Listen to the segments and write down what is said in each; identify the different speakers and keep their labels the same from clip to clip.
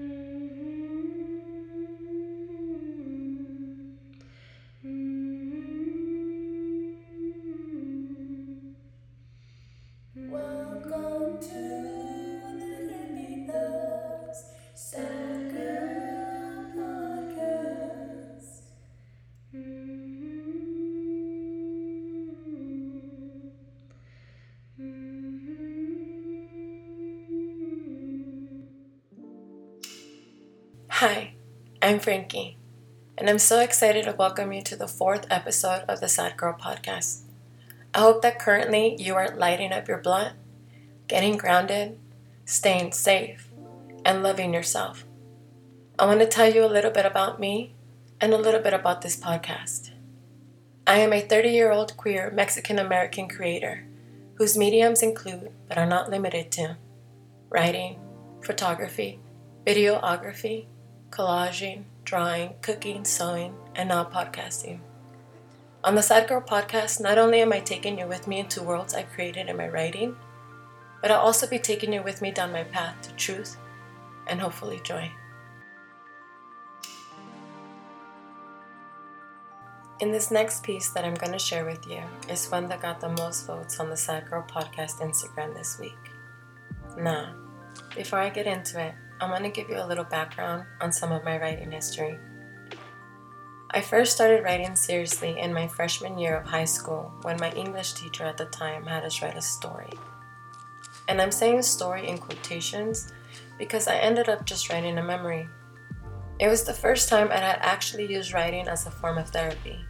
Speaker 1: Welcome I'm Frankie, and I'm so excited to welcome you to the fourth episode of the Sad Girl Podcast. I hope that currently you are lighting up your blunt, getting grounded, staying safe, and loving yourself. I want to tell you a little bit about me and a little bit about this podcast. I am a 30 year old queer Mexican American creator whose mediums include, but are not limited to, writing, photography, videography, collaging, drawing, cooking, sewing, and now podcasting. On the Sad Girl podcast, not only am I taking you with me into worlds I created in my writing, but I'll also be taking you with me down my path to truth and hopefully joy. In this next piece that I'm going to share with you is one that got the most votes on the Sad Girl podcast Instagram this week. Now, before I get into it, I'm going to give you a little background on some of my writing history. I first started writing seriously in my freshman year of high school when my English teacher at the time had us write a story. And I'm saying story in quotations because I ended up just writing a memory. It was the first time I had actually used writing as a form of therapy.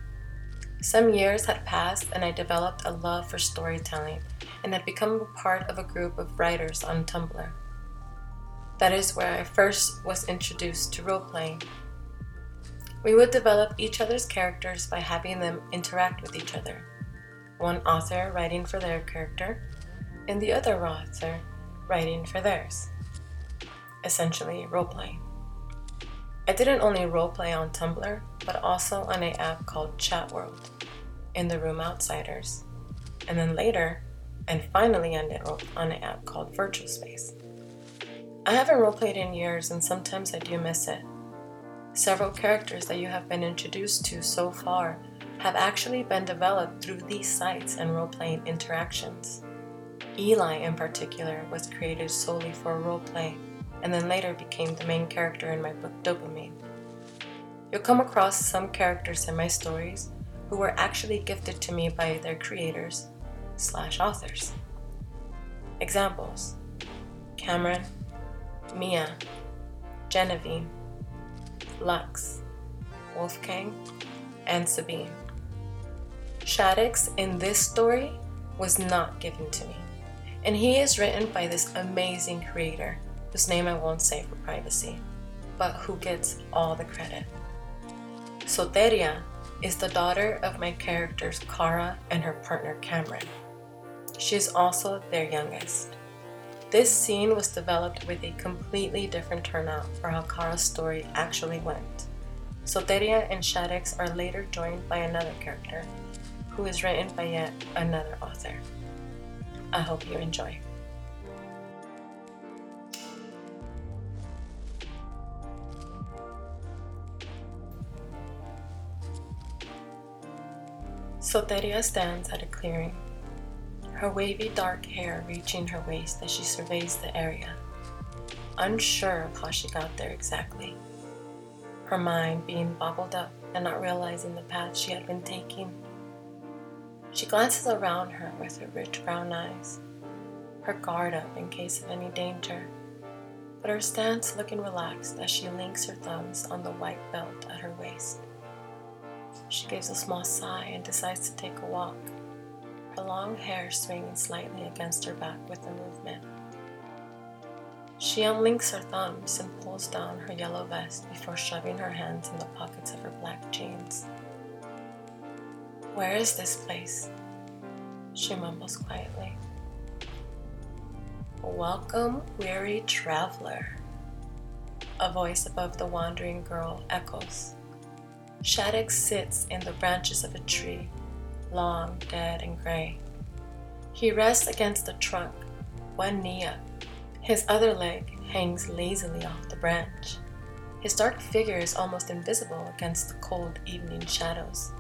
Speaker 1: Some years had passed and I developed a love for storytelling and had become a part of a group of writers on Tumblr. That is where I first was introduced to role playing. We would develop each other's characters by having them interact with each other. One author writing for their character, and the other author writing for theirs. Essentially, role playing. I didn't only roleplay on Tumblr, but also on an app called Chat World, in the Room Outsiders, and then later, and finally on an app called Virtual Space. I haven't roleplayed in years, and sometimes I do miss it. Several characters that you have been introduced to so far have actually been developed through these sites and role-playing interactions. Eli, in particular, was created solely for roleplay and then later became the main character in my book Dopamine. You'll come across some characters in my stories who were actually gifted to me by their creators slash authors. Examples Cameron, Mia, Genevieve, Lux, Wolfgang, and Sabine. Shaddix in this story was not given to me, and he is written by this amazing creator whose name I won't say for privacy, but who gets all the credit. Soteria is the daughter of my characters Kara and her partner Cameron. She is also their youngest. This scene was developed with a completely different turnout for how Kara's story actually went. Soteria and Shaddix are later joined by another character, who is written by yet another author. I hope you enjoy. Soteria stands at a clearing, her wavy dark hair reaching her waist as she surveys the area, unsure of how she got there exactly. Her mind being boggled up and not realizing the path she had been taking. She glances around her with her rich brown eyes, her guard up in case of any danger, but her stance looking relaxed as she links her thumbs on the white belt at her waist. She gives a small sigh and decides to take a walk, her long hair swinging slightly against her back with the movement. She unlinks her thumbs and pulls down her yellow vest before shoving her hands in the pockets of her black jeans. Where is this place? She mumbles quietly. Welcome, weary traveler. A voice above the wandering girl echoes. Shaddix sits in the branches of a tree, long, dead, and gray. He rests against the trunk, one knee up, his other leg hangs lazily off the branch. His dark figure is almost invisible against the cold evening shadows.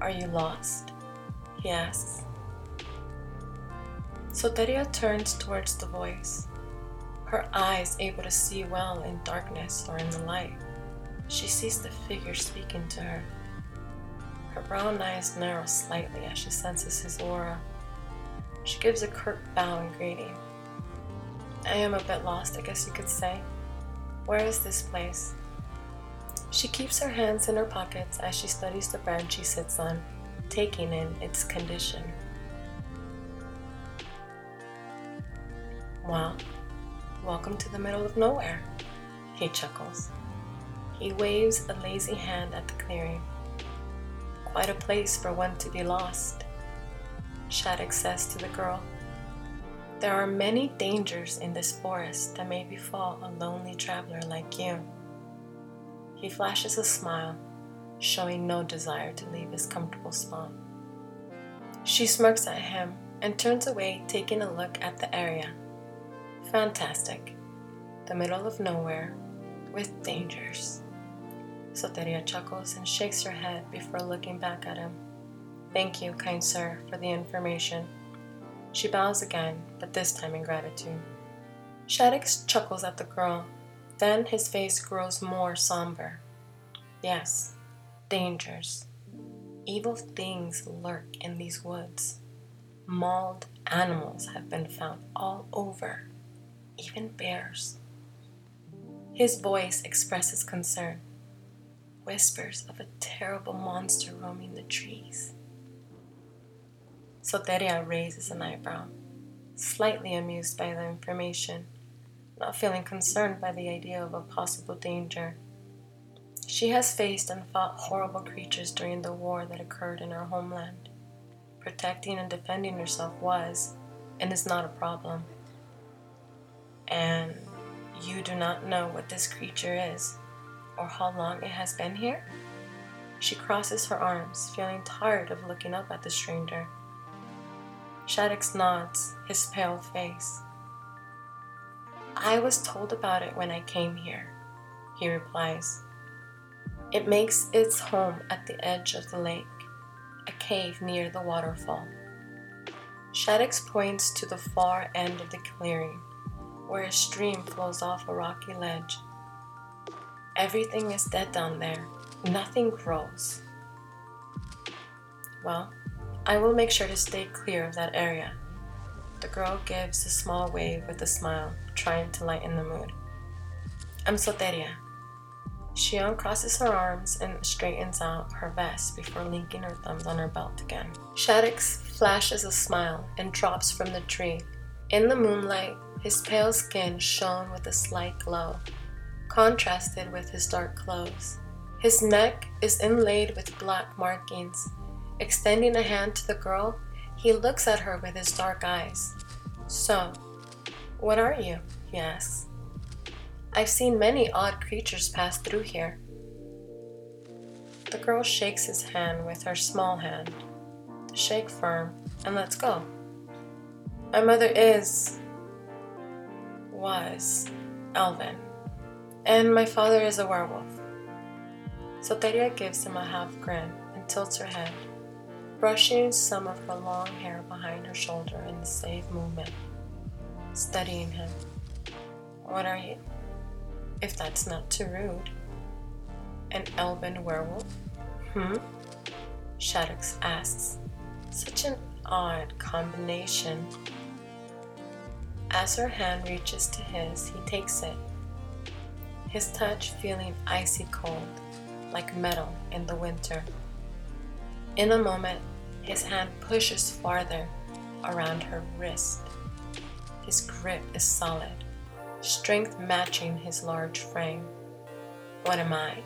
Speaker 1: Are you lost? he asks. Soteria turns towards the voice, her eyes able to see well in darkness or in the light. She sees the figure speaking to her. Her brown eyes narrow slightly as she senses his aura. She gives a curt bow in greeting. I am a bit lost, I guess you could say. Where is this place? She keeps her hands in her pockets as she studies the branch she sits on, taking in its condition. Well, welcome to the middle of nowhere, he chuckles. He waves a lazy hand at the clearing. Quite a place for one to be lost, Shaddix says to the girl. There are many dangers in this forest that may befall a lonely traveler like you. He flashes a smile, showing no desire to leave his comfortable spot. She smirks at him and turns away, taking a look at the area. Fantastic. The middle of nowhere, with dangers. Soteria chuckles and shakes her head before looking back at him. Thank you, kind sir, for the information. She bows again, but this time in gratitude. Shaddix chuckles at the girl. Then his face grows more somber. Yes, dangers. Evil things lurk in these woods. Mauled animals have been found all over, even bears. His voice expresses concern, whispers of a terrible monster roaming the trees. Soteria raises an eyebrow, slightly amused by the information, not feeling concerned by the idea of a possible danger. She has faced and fought horrible creatures during the war that occurred in her homeland. Protecting and defending herself was and is not a problem. And you do not know what this creature is or how long it has been here? She crosses her arms, feeling tired of looking up at the stranger. Shaddix nods, his pale face. I was told about it when I came here, he replies. It makes its home at the edge of the lake, a cave near the waterfall. Shaddix points to the far end of the clearing, where a stream flows off a rocky ledge. Everything is dead down there, nothing grows. Well, I will make sure to stay clear of that area. The girl gives a small wave with a smile, trying to lighten the mood. I'm Soteria. She uncrosses her arms and straightens out her vest before linking her thumbs on her belt again. Shaddix flashes a smile and drops from the tree. In the moonlight, his pale skin shone with a slight glow, contrasted with his dark clothes. His neck is inlaid with black markings Extending a hand to the girl, he looks at her with his dark eyes. So, what are you? he asks. I've seen many odd creatures pass through here. The girl shakes his hand with her small hand. Shake firm and let's go. My mother is. was. Elven. And my father is a werewolf. Soteria gives him a half grin and tilts her head brushing some of her long hair behind her shoulder in the same movement, studying him. What are you? If that's not too rude. An elven werewolf? Hmm? Shaddix asks. Such an odd combination. As her hand reaches to his, he takes it, his touch feeling icy cold, like metal in the winter. In a moment, his hand pushes farther around her wrist. His grip is solid, strength matching his large frame. What am I?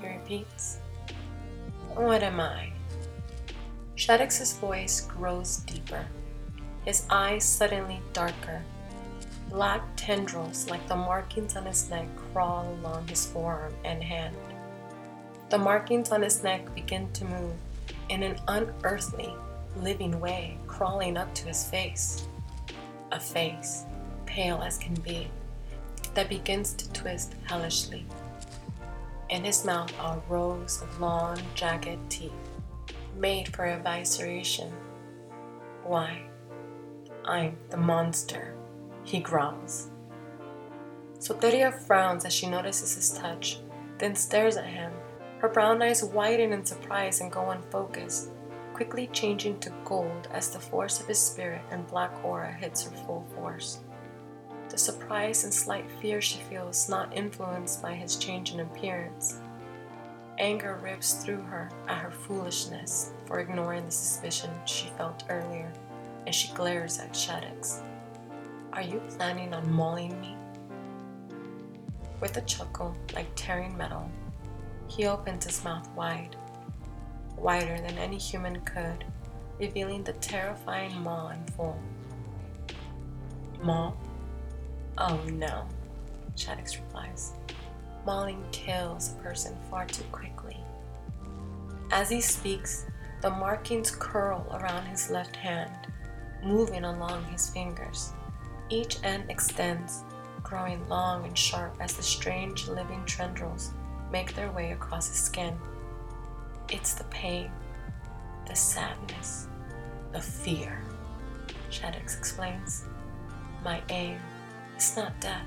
Speaker 1: He repeats. What am I? Shaddix's voice grows deeper, his eyes suddenly darker. Black tendrils, like the markings on his neck, crawl along his forearm and hand. The markings on his neck begin to move, in an unearthly, living way crawling up to his face. A face, pale as can be, that begins to twist hellishly. In his mouth are rows of long, jagged teeth, made for evisceration. Why? I'm the monster, he growls. Soteria frowns as she notices his touch, then stares at him. Her brown eyes widen in surprise and go unfocused, quickly changing to gold as the force of his spirit and black aura hits her full force. The surprise and slight fear she feels not influenced by his change in appearance. Anger rips through her at her foolishness for ignoring the suspicion she felt earlier, and she glares at Shaddix. Are you planning on mauling me? With a chuckle like tearing metal, he opens his mouth wide, wider than any human could, revealing the terrifying maw in full. Maw? Oh no, Shaddix replies. Mauling kills a person far too quickly. As he speaks, the markings curl around his left hand, moving along his fingers. Each end extends, growing long and sharp as the strange living tendrils make their way across his skin. It's the pain, the sadness, the fear, Shaddix explains. My aim is not death.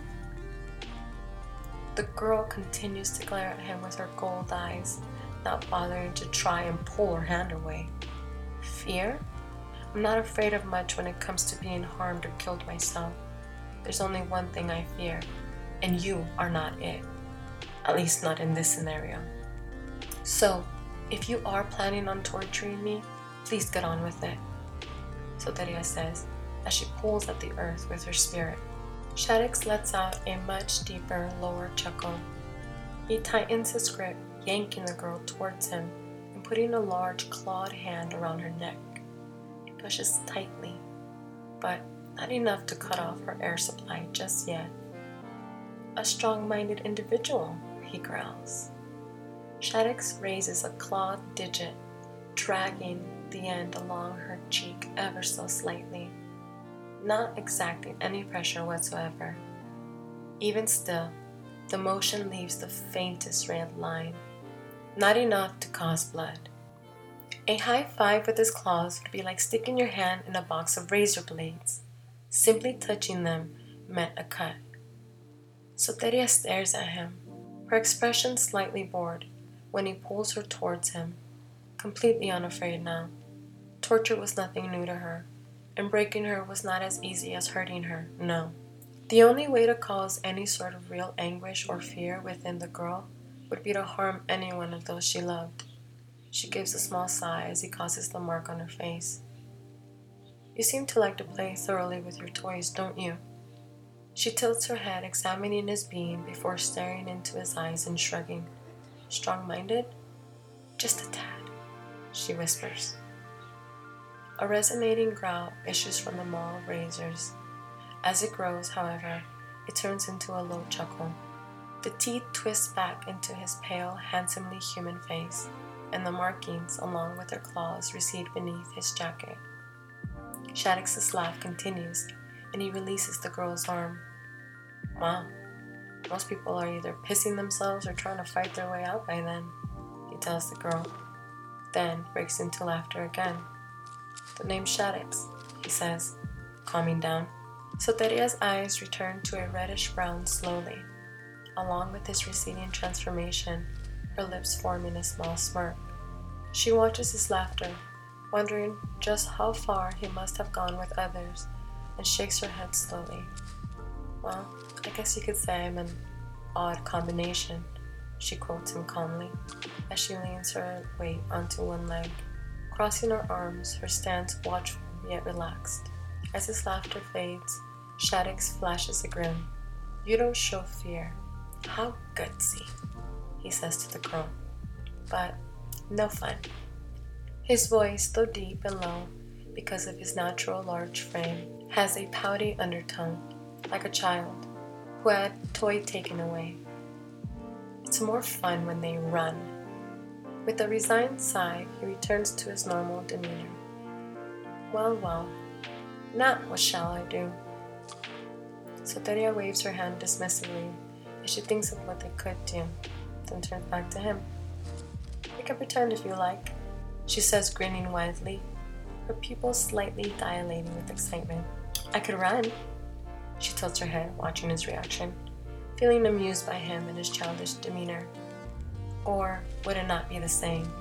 Speaker 1: The girl continues to glare at him with her gold eyes, not bothering to try and pull her hand away. Fear? I'm not afraid of much when it comes to being harmed or killed myself. There's only one thing I fear, and you are not it. At least not in this scenario. So, if you are planning on torturing me, please get on with it. Soteria says, as she pulls at the earth with her spirit. Shaddix lets out a much deeper, lower chuckle. He tightens his grip, yanking the girl towards him and putting a large clawed hand around her neck. He pushes tightly, but not enough to cut off her air supply just yet. A strong minded individual, he growls. Shaddix raises a clawed digit, dragging the end along her cheek ever so slightly not exacting any pressure whatsoever. Even still, the motion leaves the faintest red line, not enough to cause blood. A high five with his claws would be like sticking your hand in a box of razor blades. Simply touching them meant a cut. Soteria stares at him, her expression slightly bored, when he pulls her towards him, completely unafraid now. Torture was nothing new to her and breaking her was not as easy as hurting her, no. The only way to cause any sort of real anguish or fear within the girl would be to harm any one of those she loved. She gives a small sigh as he causes the mark on her face. You seem to like to play thoroughly with your toys, don't you? She tilts her head, examining his beam before staring into his eyes and shrugging. Strong minded? Just a tad, she whispers. A resonating growl issues from the of razors. As it grows, however, it turns into a low chuckle. The teeth twist back into his pale, handsomely human face, and the markings, along with their claws, recede beneath his jacket. Shaddix's laugh continues, and he releases the girl's arm. Wow, most people are either pissing themselves or trying to fight their way out by then, he tells the girl, then breaks into laughter again. The name Shaddix, he says, calming down. Soteria's eyes return to a reddish brown slowly. Along with his receding transformation, her lips forming a small smirk. She watches his laughter, wondering just how far he must have gone with others, and shakes her head slowly. Well, I guess you could say I'm an odd combination, she quotes him calmly, as she leans her weight onto one leg. Crossing her arms, her stance watchful yet relaxed. As his laughter fades, Shaddix flashes a grin. You don't show fear. How gutsy, he says to the girl. But no fun. His voice, though deep and low, because of his natural large frame, has a pouty undertone, like a child who had toy taken away. It's more fun when they run with a resigned sigh, he returns to his normal demeanor. Well, well, now what shall I do? Soteria waves her hand dismissively as she thinks of what they could do, then turns back to him. You can pretend if you like, she says, grinning widely, her pupils slightly dilating with excitement. I could run. She tilts her head, watching his reaction, feeling amused by him and his childish demeanor. Or would it not be the same?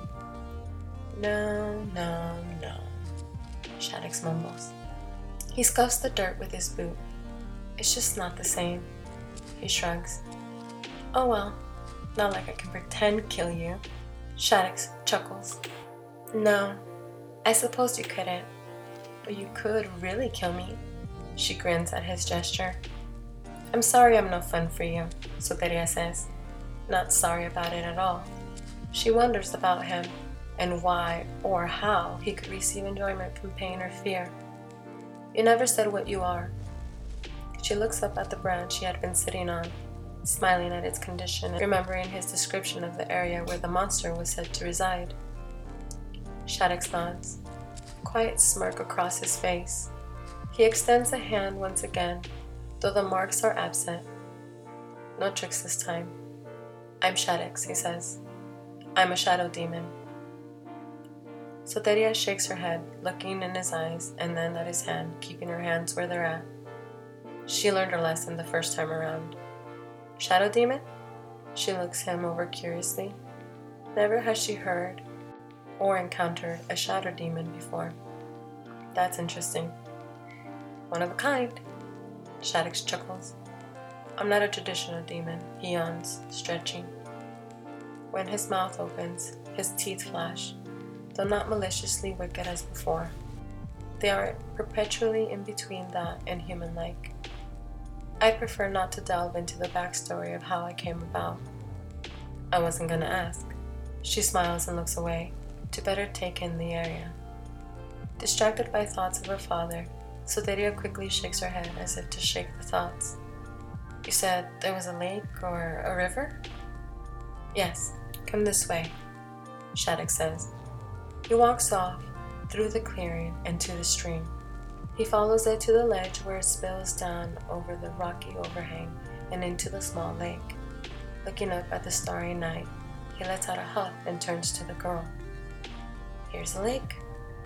Speaker 1: No, no, no, Shaddix mumbles. He scuffs the dirt with his boot. It's just not the same. He shrugs. Oh well, not like I can pretend kill you. Shaddix chuckles. No, I suppose you couldn't. But you could really kill me. She grins at his gesture. I'm sorry I'm no fun for you, Soteria says. Not sorry about it at all. She wonders about him and why or how he could receive enjoyment from pain or fear. You never said what you are. She looks up at the branch she had been sitting on, smiling at its condition and remembering his description of the area where the monster was said to reside. Shaddix nods, A quiet smirk across his face. He extends a hand once again, though the marks are absent. No tricks this time. I'm Shaddix, he says. I'm a shadow demon. Soteria shakes her head, looking in his eyes and then at his hand, keeping her hands where they're at. She learned her lesson the first time around. Shadow demon? She looks him over curiously. Never has she heard or encountered a shadow demon before. That's interesting. One of a kind. Shaddix chuckles. I'm not a traditional demon, he yawns, stretching. When his mouth opens, his teeth flash, though not maliciously wicked as before. They are perpetually in between that and human like. I prefer not to delve into the backstory of how I came about. I wasn't gonna ask. She smiles and looks away, to better take in the area. Distracted by thoughts of her father, Soteria quickly shakes her head as if to shake the thoughts. You said there was a lake or a river? Yes, come this way, Shaddix says. He walks off through the clearing and to the stream. He follows it to the ledge where it spills down over the rocky overhang and into the small lake. Looking up at the starry night, he lets out a huff and turns to the girl. Here's the lake,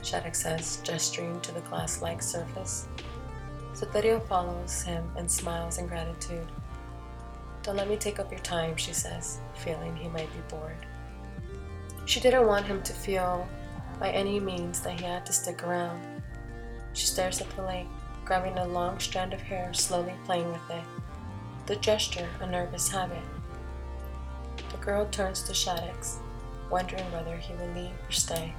Speaker 1: Shaddix says, gesturing to the glass like surface. Soteria follows him and smiles in gratitude. Don't let me take up your time, she says, feeling he might be bored. She didn't want him to feel by any means that he had to stick around. She stares at the lake, grabbing a long strand of hair, slowly playing with it. The gesture, a nervous habit. The girl turns to Shaddix, wondering whether he will leave or stay.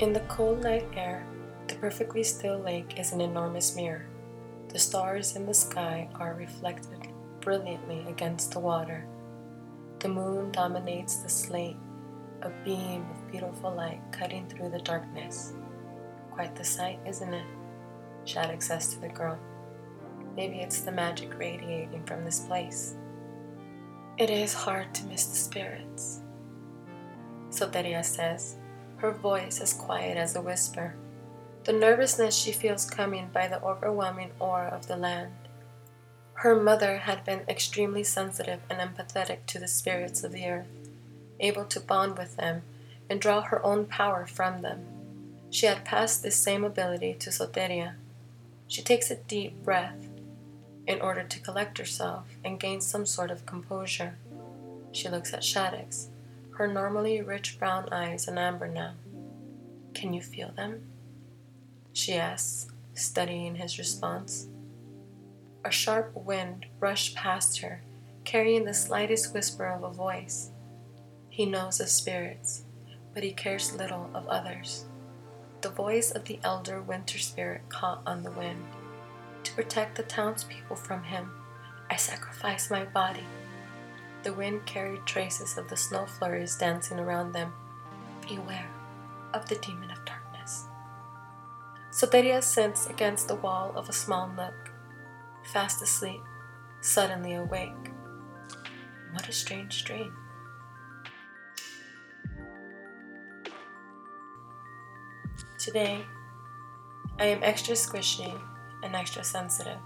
Speaker 1: In the cold night air, the perfectly still lake is an enormous mirror. The stars in the sky are reflected brilliantly against the water. The moon dominates the slate a beam of beautiful light cutting through the darkness. Quite the sight, isn't it? Shaddix says to the girl. Maybe it's the magic radiating from this place. It is hard to miss the spirits. Soteria says, her voice as quiet as a whisper. The nervousness she feels coming by the overwhelming aura of the land. Her mother had been extremely sensitive and empathetic to the spirits of the earth able to bond with them and draw her own power from them. She had passed this same ability to Soteria. She takes a deep breath in order to collect herself and gain some sort of composure. She looks at Shaddix, her normally rich brown eyes an amber now. Can you feel them? She asks, studying his response. A sharp wind rushed past her, carrying the slightest whisper of a voice. He knows of spirits, but he cares little of others. The voice of the elder winter spirit caught on the wind. To protect the townspeople from him, I sacrifice my body. The wind carried traces of the snow flurries dancing around them. Beware of the demon of darkness. Soteria sits against the wall of a small nook, fast asleep, suddenly awake. What a strange dream. Today, I am extra squishy and extra sensitive.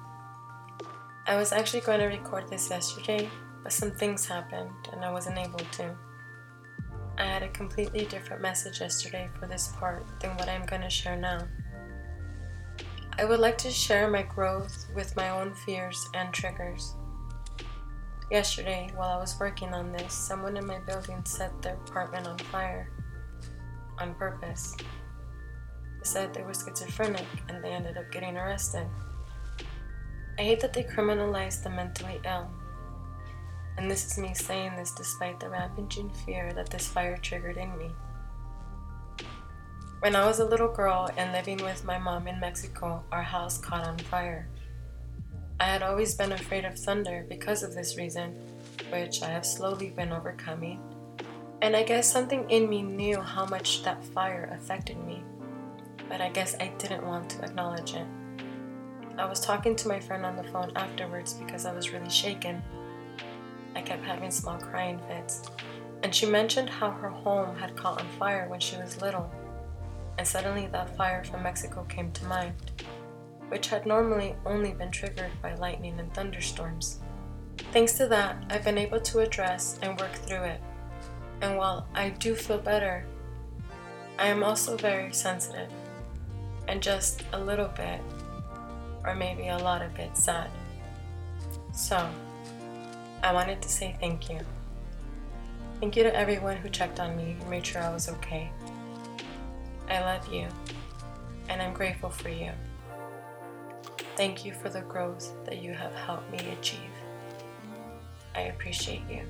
Speaker 1: I was actually going to record this yesterday, but some things happened and I wasn't able to. I had a completely different message yesterday for this part than what I'm going to share now. I would like to share my growth with my own fears and triggers. Yesterday, while I was working on this, someone in my building set their apartment on fire. On purpose. Said they were schizophrenic and they ended up getting arrested. I hate that they criminalize the mentally ill. And this is me saying this despite the ravaging fear that this fire triggered in me. When I was a little girl and living with my mom in Mexico, our house caught on fire. I had always been afraid of thunder because of this reason, which I have slowly been overcoming. And I guess something in me knew how much that fire affected me, but I guess I didn't want to acknowledge it. I was talking to my friend on the phone afterwards because I was really shaken. I kept having small crying fits, and she mentioned how her home had caught on fire when she was little and suddenly that fire from Mexico came to mind, which had normally only been triggered by lightning and thunderstorms. Thanks to that, I've been able to address and work through it. And while I do feel better, I am also very sensitive and just a little bit, or maybe a lot of bit sad. So, I wanted to say thank you. Thank you to everyone who checked on me and made sure I was okay. I love you, and I'm grateful for you. Thank you for the growth that you have helped me achieve. I appreciate you.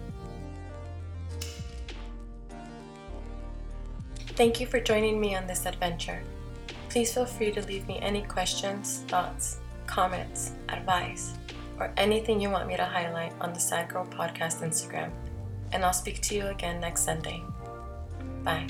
Speaker 1: Thank you for joining me on this adventure. Please feel free to leave me any questions, thoughts, comments, advice, or anything you want me to highlight on the Sad Girl Podcast Instagram. And I'll speak to you again next Sunday. Bye.